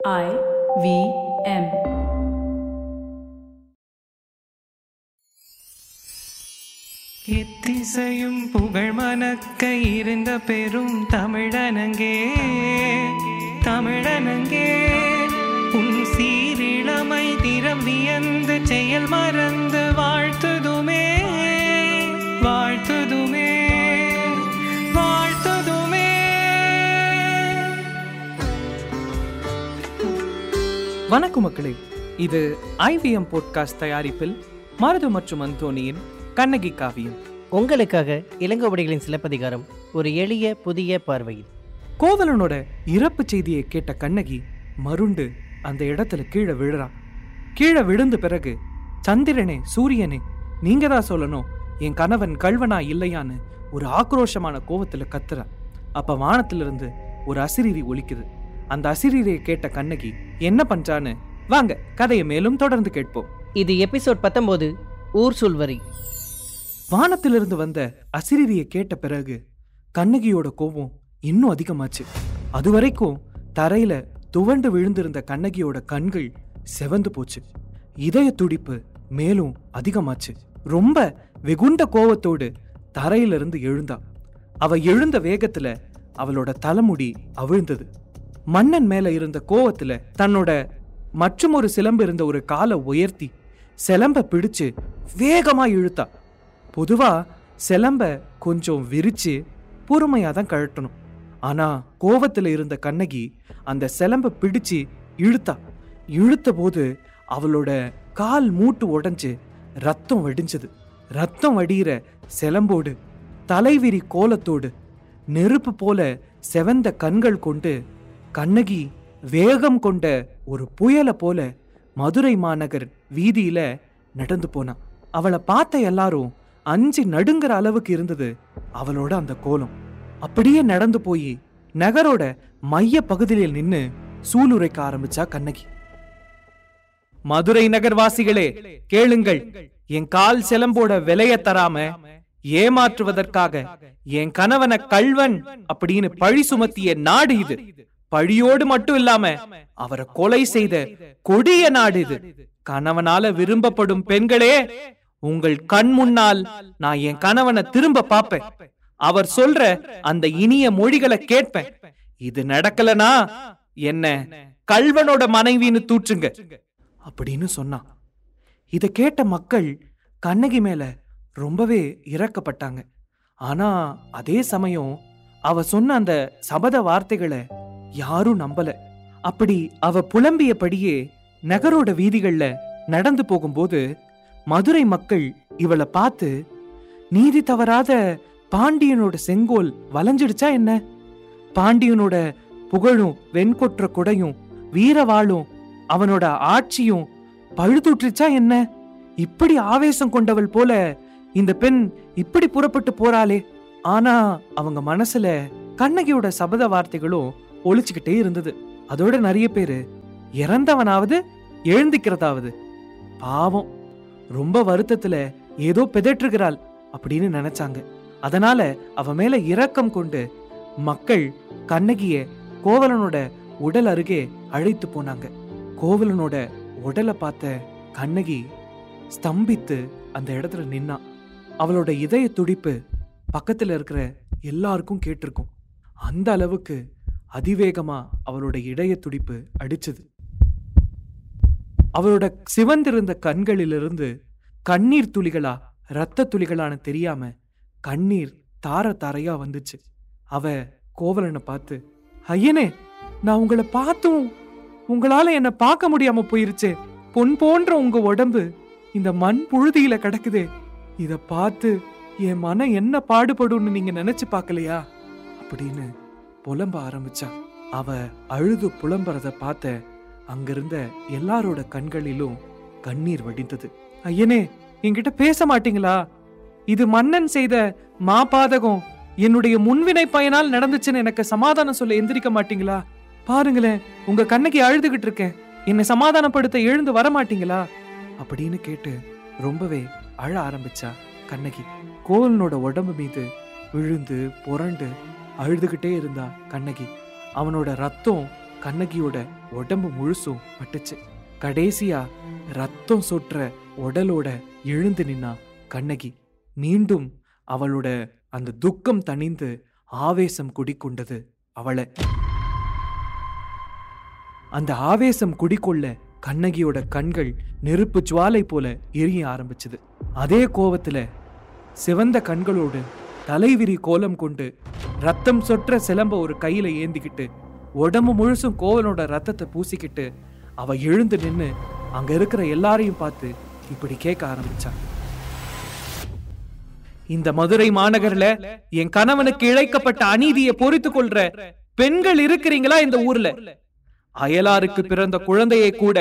I V M. எத்திசையும் புகழ் மணக்க இருந்த பெரும் தமிழனங்கே தமிழனங்கே உன் சீரிழமை திறம் வியந்து செயல் மறந்து வாழ்த்துதுமே வாழ்த்து வணக்கம் மக்களே. இது ஐவிஎம் போட்காஸ்ட் தயாரிப்பில் மருது மற்றும் அந்தோனியின் கண்ணகி காவியம். உங்களுக்காக இளங்கோவடிகளின் சிலப்பதிகாரம் ஒரு எளிய புதிய பார்வையில். கோவலனோட இறப்பு செய்தியை கேட்ட கண்ணகி மருண்டு அந்த இடத்துல கீழே விழுறா கீழே விழுந்த பிறகு சந்திரனே சூரியனே நீங்க தான் சொல்லணும் என் கணவன் கல்வனா இல்லையான்னு ஒரு ஆக்ரோஷமான கோவத்துல கத்துறா அப்ப வானத்திலிருந்து ஒரு அசிரீரி ஒலிக்குது. அந்த அசிரீரியை கேட்ட கண்ணகி என்ன பண்றான்னு? வாங்க கதையை மேலும் தொடர்ந்து கேட்போம். இது எபிசோட் பத்தொன்பது ஊர் சொல்வரி. வானத்திலிருந்து வந்த அசிரியை கேட்ட பிறகு கண்ணகியோட கோபம் இன்னும் அதிகமாச்சு. அதுவரைக்கும் தரையில துவண்டு விழுந்திருந்த கண்ணகியோட கண்கள் செவந்து போச்சு. இதய துடிப்பு மேலும் அதிகமாச்சு. ரொம்ப வெகுண்ட கோவத்தோடு தரையிலிருந்து எழுந்தா. அவ எழுந்த வேகத்துல அவளோட தலைமுடி அவிழ்ந்தது. மன்னன் மேல இருந்த கோவத்துல தன்னோட மற்றும் ஒரு சிலம்பு இருந்த ஒரு காலை உயர்த்தி சிலம்ப பிடிச்சு வேகமா இழுத்தா. பொதுவா சிலம்ப கொஞ்சம் விரிச்சு பொறுமையா தான் கழட்டணும். ஆனா கோவத்துல இருந்த கண்ணகி அந்த சிலம்ப பிடிச்சு இழுத்தா. இழுத்த போது அவளோட கால் மூட்டு உடஞ்சு ரத்தம் வடிஞ்சது. ரத்தம் வடிகிற சிலம்போடு தலைவிரி கோலத்தோடு நெருப்பு போல செவந்த கண்கள் கொண்டு கண்ணகி வேகம் கொண்ட ஒரு புயலை போல மதுரை மாநகர் வீதியில நடந்து போனான் அவளை பார்த்த எல்லாரும் அஞ்சு நடுங்கிற அளவுக்கு இருந்தது அவளோட அந்த கோலம். அப்படியே நடந்து போய் நகரோட மைய பகுதியில் நின்னு சூளுரைக்க ஆரம்பிச்சா கண்ணகி. மதுரை நகர்வாசிகளே கேளுங்கள். என் கால் செலம்போட விலைய தராம ஏமாற்றுவதற்காக என் கணவன கள்வன் அப்படின்னு பழி சுமத்திய நாடு இது. பழியோடு மட்டும் இல்லாம அவரை கொலை செய்த கொடிய நாடு இது. கணவனால விரும்பப்படும் பெண்களே உங்கள் கண் முன்னால் நான் என் கணவனை திரும்ப பாப்பேன் அவர் சொல்ற அந்த இனிய மொழிகளை கேட்பேன். இது நடக்கலனா என்ன கல்வனோட மனைவின்னு தூற்றுங்க. அப்படின்னு சொன்னான். இத கேட்ட மக்கள் கண்ணகி மேல ரொம்பவே இறக்கப்பட்டாங்க ஆனா அதே சமயம் அவ சொன்ன அந்த சபத வார்த்தைகளை யாரும் நம்பல. அப்படி அவ புலம்பியபடியே நகரோட வீதிகள்ல நடந்து போகும்போது மதுரை மக்கள் இவளை பார்த்து நீதி தவறாத பாண்டியனோட செங்கோல் வளைஞ்சிடுச்சா என்ன? பாண்டியனோட புகழும் வெண்கொற்ற குடையும் வீரவாளும் அவனோட ஆட்சியும் பழுதுற்றுச்சா என்ன? இப்படி ஆவேசம் கொண்டவள் போல இந்த பெண் இப்படி புறப்பட்டு போறாளே. ஆனா அவங்க மனசுல கண்ணகியோட சபத வார்த்தைகளும் ஒழிச்சுக்கிட்டே இருந்தது. அதோட நிறைய பேரு இறந்தவனாவது எழுந்திக்கிறதாவது. பாவம். ரொம்ப வருத்தத்துல ஏதோ பிதற்றுகிறாள் அப்படின்னு நினைச்சாங்க. அதனால அவ மேல இரக்கம் கொண்டு மக்கள் கண்ணகிய கோவலனோட உடல் அருகே அழைத்து போனாங்க. கோவலனோட உடலை பார்த்த கண்ணகி ஸ்தம்பித்து அந்த இடத்துல நின்னா. அவளோட இதய துடிப்பு பக்கத்துல இருக்கிற எல்லாருக்கும் கேட்டிருக்கும். அந்த அளவுக்கு அதிவேகமா அவளோட இடைய துடிப்பு அடிச்சது. அவளோட சிவந்திருந்த கண்களிலிருந்து கண்ணீர் துளிகளா இரத்த துளிகளான தெரியாம கண்ணீர் தார தாரையா வந்துச்சு. அவ கோவலனை பார்த்து ஐயனே நான் உங்களை பார்த்தும் உங்களால என்ன பார்க்க முடியாம போயிருச்சே. பொன் போன்ற உங்க உடம்பு இந்த மண் புழுதியில கிடக்குதே. இத பார்த்து என் மனம் என்ன பாடுபடும்னு நீங்க நினைச்சு பார்க்கலையா? அப்படின்னு புலம்ப ஆரம்பிச்சா. அவ அழுது புலம்புறத பார்த்த அங்கிருந்த எல்லாரோட கண்களிலும் கண்ணீர் வடிந்தது. ஐயனே என்கிட்ட பேச மாட்டீங்களா? இது மன்னன் செய்த மாபாதகம். என்னுடைய முன்வினை பயனால் நடந்துச்சுன்னு எனக்கு சமாதானம் சொல்ல எந்திரிக்க மாட்டீங்களா? பாருங்களேன் உங்க கண்ணகி அழுதுகிட்டு இருக்கேன். என்னை சமாதானப்படுத்த எழுந்து வர மாட்டீங்களா? அப்படின்னு கேட்டு ரொம்பவே அழ ஆரம்பிச்சா கண்ணகி. கோவலனோட உடம்பு மீது விழுந்து புரண்டு அழுதுகிட்டே இருந்தா கண்ணகி. அவனோட ரத்தம் கண்ணகியோட உடம்பு முழுசும் பட்டுச்சு. கடைசியா ரத்தம் சொற்ற உடலோட எழுந்து நின்னா கண்ணகி. மீண்டும் அவளோட அந்த துக்கம் தணிந்து ஆவேசம் குடிக்கொண்டது அவளை. அந்த ஆவேசம் குடிக்கொள்ள கண்ணகியோட கண்கள் நெருப்பு ஜுவாலை போல எரிய ஆரம்பிச்சது. அதே கோவத்துல சிவந்த கண்களோடு தலைவிரி கோலம் கொண்டு ரத்தம் சொற்ற சிலம்ப ஒரு கையில ஏந்திக்கிட்டு உடம்பு முழுசும் கோவலோட ரத்தத்தை பூசிக்கிட்டு அவ எழுந்து நின்னு அங்க இருக்கிற எல்லாரையும் பார்த்து இப்படி கேட்க ஆரம்பிச்சான் இந்த மதுரை மாநகர்ல என் கணவனுக்கு இழைக்கப்பட்ட அநீதியை பொறுத்து கொள்ற பெண்கள் இருக்கிறீங்களா இந்த ஊர்ல? அயலாருக்கு பிறந்த குழந்தையை கூட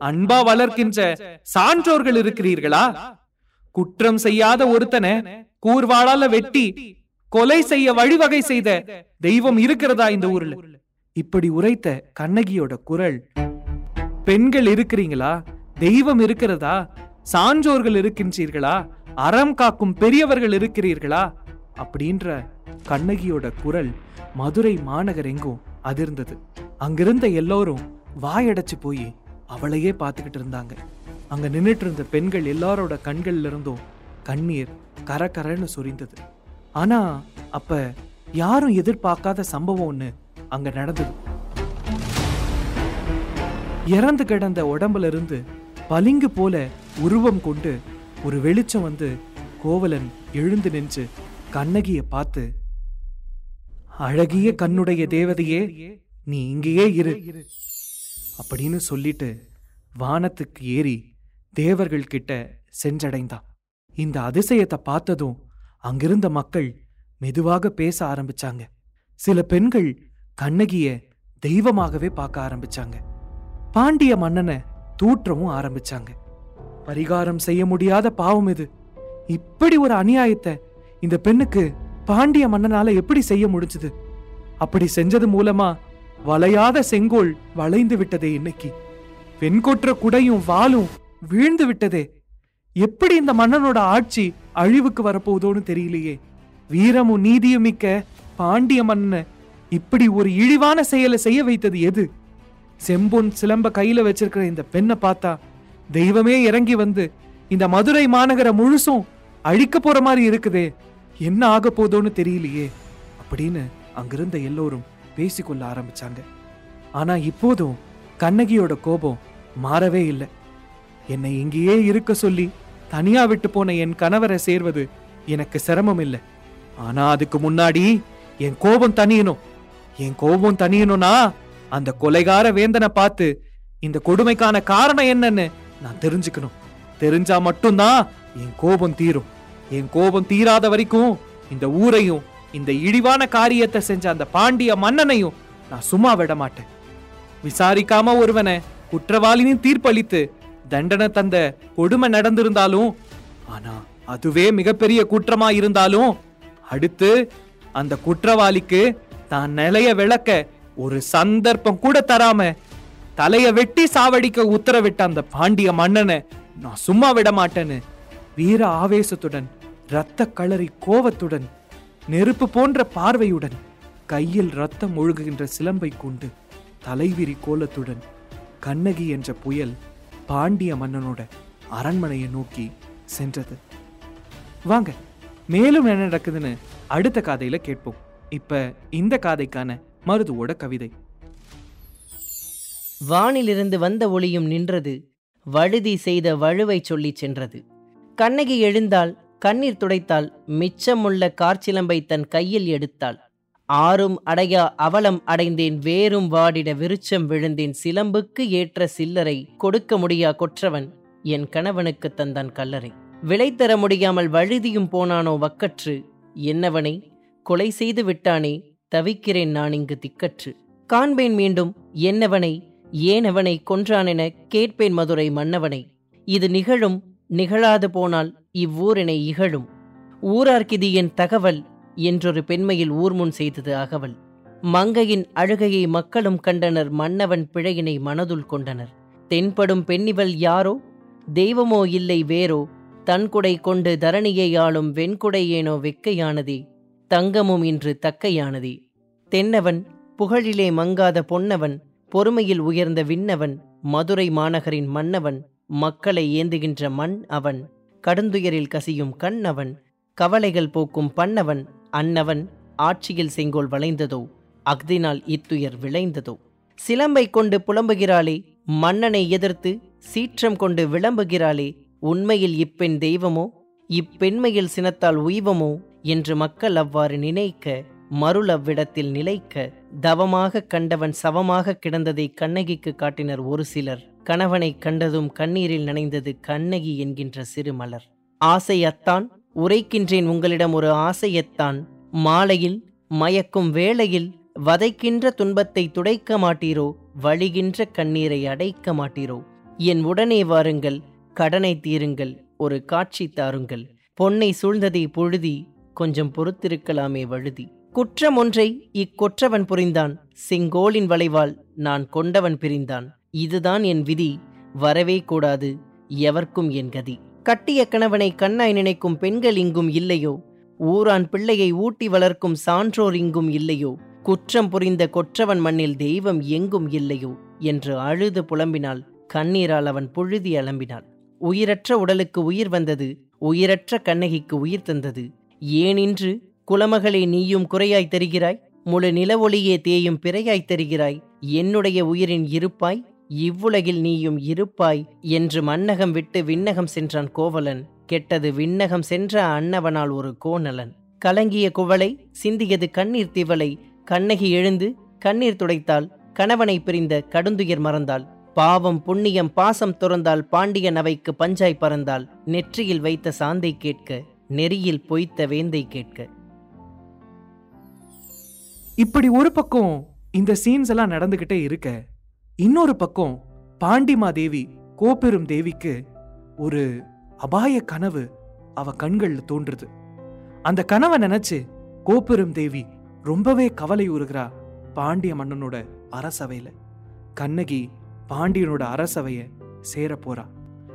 அன்பா வளர்க்கின்ற சான்றோர்கள் இருக்கிறீர்களா? குற்றம் செய்யாத ஒருத்தனை கூர்வாளால வெட்டி கொலை செய்ய வழிவகை செய்த தெய்வம் இருக்கிறதா இந்த ஊர்ல? இப்படி உரைத்த கண்ணகியோட குரல் பெண்கள் இருக்கிறீங்களா? தெய்வம் இருக்கிறதா? சான்றோர்கள் இருக்கின்றீர்களா? அறம் காக்கும் பெரியவர்கள் இருக்கிறீர்களா? அப்படின்ற கண்ணகியோட குரல் மதுரை மாநகர் எங்கும் அதிர்ந்தது. அங்கிருந்த எல்லோரும் வாயடைச்சு போய் அவளையே பார்த்துக்கிட்டு இருந்தாங்க. அங்க நின்னுட்டு இருந்த பெண்கள் எல்லாரோட கண்கள்ல இருந்தும் கண்ணீர் கரகரன்னு சொரிந்தது. ஆனா அப்ப யாரும் எதிர்பார்க்காத சம்பவம் ஒண்ணு அங்க நடந்தது. இறந்து கிடந்த உடம்புல இருந்து பளிங்கு போல உருவம் கொண்டு ஒரு வெளிச்சம் வந்து கோவலன் எழுந்து நின்று கண்ணகிய பார்த்து அழகிய கண்ணுடைய தேவதையே நீ இங்கேயே இரு அப்படின்னு சொல்லிட்டு வானத்துக்கு ஏறி தேவர்கள் கிட்ட சென்றடைந்தான் இந்த அதிசயத்தை பார்த்ததும் அங்கிருந்த மக்கள் மெதுவாக பேச ஆரம்பிச்சாங்க. சில பெண்கள் கண்ணகிய தெய்வமாகவே பார்க்க ஆரம்பிச்சாங்க. பாண்டிய மன்னனை தூற்றவும் ஆரம்பிச்சாங்க. பரிகாரம் செய்ய முடியாத பாவம் இது. இப்படி ஒரு அநியாயத்தை இந்த பெண்ணுக்கு பாண்டிய மன்னனால எப்படி செய்ய முடிஞ்சது? அப்படி செஞ்சது மூலமா வளையாத செங்கோல் வளைந்து விட்டதே இன்னைக்கு. வெண்கொற்ற குடையும் வாளும் வீழ்ந்து விட்டதே எப்படி இந்த மன்னனோட ஆட்சி அழிவுக்கு வரப்போதோன்னு தெரியலையே. வீரமும் நீதியும் மிக்க பாண்டிய மன்னனை இப்படி ஒரு இழிவான செயலை செய்ய வைத்தது எது? செம்பொன் சிலம்ப கையில வச்சிருக்கிற இந்த பெண்ணை பார்த்தா தெய்வமே இறங்கி வந்து இந்த மதுரை மாநகர முழுசும் அழிக்க போற மாதிரி இருக்குதே. என்ன ஆக போதோன்னு தெரியலையே. அப்படின்னு அங்கிருந்த எல்லோரும் பேசிக்கொள்ள ஆரம்பிச்சாங்க. ஆனா இப்போதும் கண்ணகியோட கோபம் மாறவே இல்லை. என்னை இங்கேயே இருக்க சொல்லி தனியா விட்டு போன என் கணவரை சேர்வது எனக்கு சிரமம் இல்லை ஆனா அதுக்கு முன்னாடி என் கோபம் தணியணும் என் கோபம் தனியணும்னா அந்த கொலைகார வேந்தனை பார்த்து இந்த கொடுமைக்கான காரணம் என்னன்னு நான் தெரிஞ்சுக்கணும். தெரிஞ்சா மட்டும்தான் என் கோபம் தீரும். என் கோபம் தீராத வரைக்கும் இந்த ஊரையும் இந்த இழிவான காரியத்தை செஞ்ச அந்த பாண்டிய மன்னனையும் நான் சும்மா விட மாட்டேன். விசாரிக்காம ஒருவனை குற்றவாளின்னு தீர்ப்பளித்து தண்டனை தந்த கொடுமை நடந்திருந்தாலும் ஆனா அதுவே மிகப்பெரிய குற்றமா இருந்தாலும் அடுத்து அந்த குற்றவாளிக்கு தான் நிலைய விளக்க ஒரு சந்தர்ப்பம் கூட தராம தலைய வெட்டி சாவடிக்க உத்தரவிட்ட அந்த பாண்டிய மன்னனை நான் சும்மா விட மாட்டேன்னு வீர ஆவேசத்துடன் இரத்த களரி கோவத்துடன் நெருப்பு போன்ற பார்வையுடன் கையில் ரத்தம் ஒழுகுகின்ற சிலம்பை கொண்டு தலைவிரி கோலத்துடன் கண்ணகி என்ற புயல் பாண்டிய மன்னனோட அரண்மனையை நோக்கி சென்றது. வாங்க மேலும் என்ன நடக்குதுன்னு அடுத்த காதையில் கேட்போம். இப்போ இந்த காதைக்கான மருதுவோட கவிதை. வானிலிருந்து வந்த ஒளியும் நின்றது வழுதி செய்த வழுவைச் சொல்லிச் சென்றது. கண்ணகி எழுந்தால் கண்ணீர் துடைத்தால் மிச்சமுள்ள கார்ச்சிலம்பை தன் கையில் எடுத்தாள். ஆறும் அடையா அவலம் அடைந்தேன் வேறும் வாடிட விருச்சம் விழுந்தேன் சிலம்புக்கு ஏற்ற சில்லறை கொடுக்க முடியா கொற்றவன்? என் கணவனுக்கு தந்தான் கல்லறை. விலை தர முடியாமல் வழுதியும் போனானோ வக்கற்று? என்னவனை கொலை செய்து விட்டானே தவிக்கிறேன் நான் இங்கு திக்கற்று. காண்பேன் மீண்டும் என்னவனை ஏனவனை கொன்றானென கேட்பேன் மதுரை மன்னவனை. இது நிகழும் நிகழாது போனால் இவ்வூரினை இகழும். ஊரார்கிதியின் என் தகவல் என்றொரு பெண்மையில் ஊர்முன் செய்தது அகவல். மங்கையின் அழுகையை மக்களும் கண்டனர் மன்னவன் பிழையினை மனதுள் கொண்டனர். தென்படும் பெண்ணிவள் யாரோ? தெய்வமோ இல்லை வேறோ? தன்குடை கொண்டு தரணியை ஆளும் வெண்குடை ஏனோ வெக்கையானதே? தங்கமும் இன்று தக்கையானதே. தென்னவன் புகழிலே மங்காத பொன்னவன் பொறுமையில் உயர்ந்த விண்ணவன் மதுரை மாநகரின் மன்னவன் மக்களை ஏந்துகின்ற மண் அவன் கடுந்துயரில் கசியும் கண் அவன் கவலைகள் போக்கும் பண்ணவன் அன்னவன் ஆட்சியில் செங்கோல் வளைந்ததோ அஃதினால் இத்துயர் விளைந்ததோ. சிலம்பை கொண்டு புலம்புகிறாளே மன்னனை எதிர்த்து சீற்றம் கொண்டு விளம்புகிறாளே உண்மையில் இப்பெண் தெய்வமோ இப்பெண்மையில் சினத்தால் உய்வமோ என்று மக்கள் அவ்வாறு நினைக்க மருள் அவ்விடத்தில் நிலைக்க தவமாக கண்டவன் சவமாக கிடந்ததை கண்ணகிக்கு காட்டினர் ஒரு சிலர். கணவனை கண்டதும் கண்ணீரில் நனைந்தது கண்ணகி என்கின்ற சிறுமலர். ஆசை அத்தான் உரைக்கின்றேன் உங்களிடம் ஒரு ஆசையத்தான். மாலையில் மயக்கும் வேளையில் வதைக்கின்ற துன்பத்தை துடைக்க மாட்டீரோ? வழிகின்ற கண்ணீரை அடைக்க மாட்டீரோ? என் உடனே வாருங்கள் கடனை தீருங்கள் ஒரு காட்சி தாருங்கள். பொன்னை சூழ்ந்ததை பொழுதி கொஞ்சம் பொறுத்திருக்கலாமே வழுதி. குற்றம் ஒன்றை இக்கொற்றவன் புரிந்தான் செங்கோலின் வளைவால் நான் கொண்டவன் பிரிந்தான். இதுதான் என் விதி வரவே கூடாது எவர்க்கும் என் கதி. கட்டிய கணவனை கண்ணாய் நினைக்கும் பெண்கள் இங்கும் இல்லையோ? ஊரான் பிள்ளையை ஊட்டி வளர்க்கும் சான்றோர் இங்கும் இல்லையோ? குற்றம் புரிந்த கொற்றவன் மண்ணில் தெய்வம் எங்கும் இல்லையோ? என்று அழுது புலம்பினால் கண்ணீரால் அவன் புழுதி அலம்பினாள். உயிரற்ற உடலுக்கு உயிர் வந்தது உயிரற்ற கண்ணகிக்கு உயிர் தந்தது. ஏனின்று குலமகளே நீயும் குறையாய் தெரிகிறாய்? முழு நிலவொளியே தேயும் பிறையாய் தெரிகிறாய்? என்னுடைய உயிரின் இருப்பாய்? இவ்வுலகில் நீயும் இருப்பாய் என்று மன்னகம் விட்டு விண்ணகம் சென்றான் கோவலன். கெட்டது விண்ணகம் சென்ற அன்னவனால் ஒரு கோணலன். கலங்கிய குவளை சிந்தியது கண்ணீர் திவலை கண்ணகி எழுந்து கண்ணீர் துடைத்தாள் கணவனை பிரிந்த கடுந்துயர் மறந்தாள். பாவம் புண்ணியம் பாசம் துறந்தால் பாண்டியன் அவைக்கு பஞ்சாய் பறந்தாள். நெற்றியில் வைத்த சாந்தை கேட்க நெறியில் பொய்த்த வேந்தை கேட்க. இப்படி ஒரு பக்கம் இந்த சீன்ஸ் எல்லாம் நடந்துகிட்டே இருக்க இன்னொரு பக்கம் பாண்டிமாதேவி கோபெரும் தேவிக்கு ஒரு அபாய கனவு அவ கண்கள்ல தோன்றுது. அந்த கனவை நினைச்சு கோபெரும் தேவி ரொம்பவே கவலை உறுகிறா பாண்டிய மன்னனோட அரசவையில. கண்ணகி பாண்டியனோட அரசவைய சேர போறா.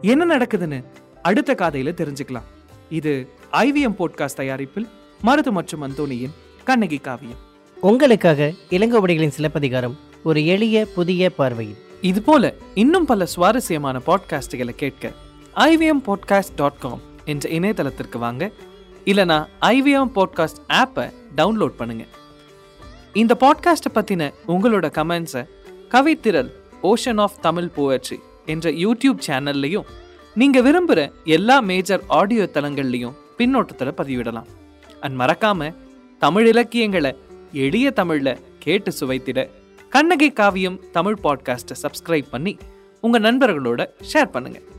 என்ன நடக்குதுன்னு அடுத்த காதையில தெரிஞ்சுக்கலாம். இது ஐவிஎம் போட்காஸ்ட் தயாரிப்பில் மருது மற்றும் அந்தோனியின் கண்ணகி காவியம். உங்களுக்காக இளங்கோவடிகளின் சிலப்பதிகாரம் ஒரு எளிய புதிய பார்வையில் இதுபோல இன்னும் பல சுவாரஸ்யமான பாட்காஸ்டுகளை கேட்க ஐவிஎம் பாட்காஸ்ட் டாட் காம் என்ற இணையதளத்திற்கு வாங்க. இல்லைனா ஐவிஎம் பாட்காஸ்ட் ஆப்பை டவுன்லோட் பண்ணுங்க. இந்த பாட்காஸ்ட்டை பற்றின உங்களோட கமெண்ட்ஸை கவித்திரல் ஓஷன் ஆஃப் தமிழ் போயட்ரி என்ற யூடியூப் சேனல்லையும் நீங்கள் விரும்புகிற எல்லா மேஜர் ஆடியோ தளங்கள்லையும் பின்னோட்டத்தில் பதிவிடலாம். அண்ட் மறக்காமல் தமிழ் இலக்கியங்களை எளிய தமிழில் கேட்டு சுவைத்திட கண்ணகி காவியம் தமிழ் பாட்காஸ்ட்டை சப்ஸ்கிரைப் பண்ணி உங்கள் நண்பர்களோட ஷேர் பண்ணுங்கள்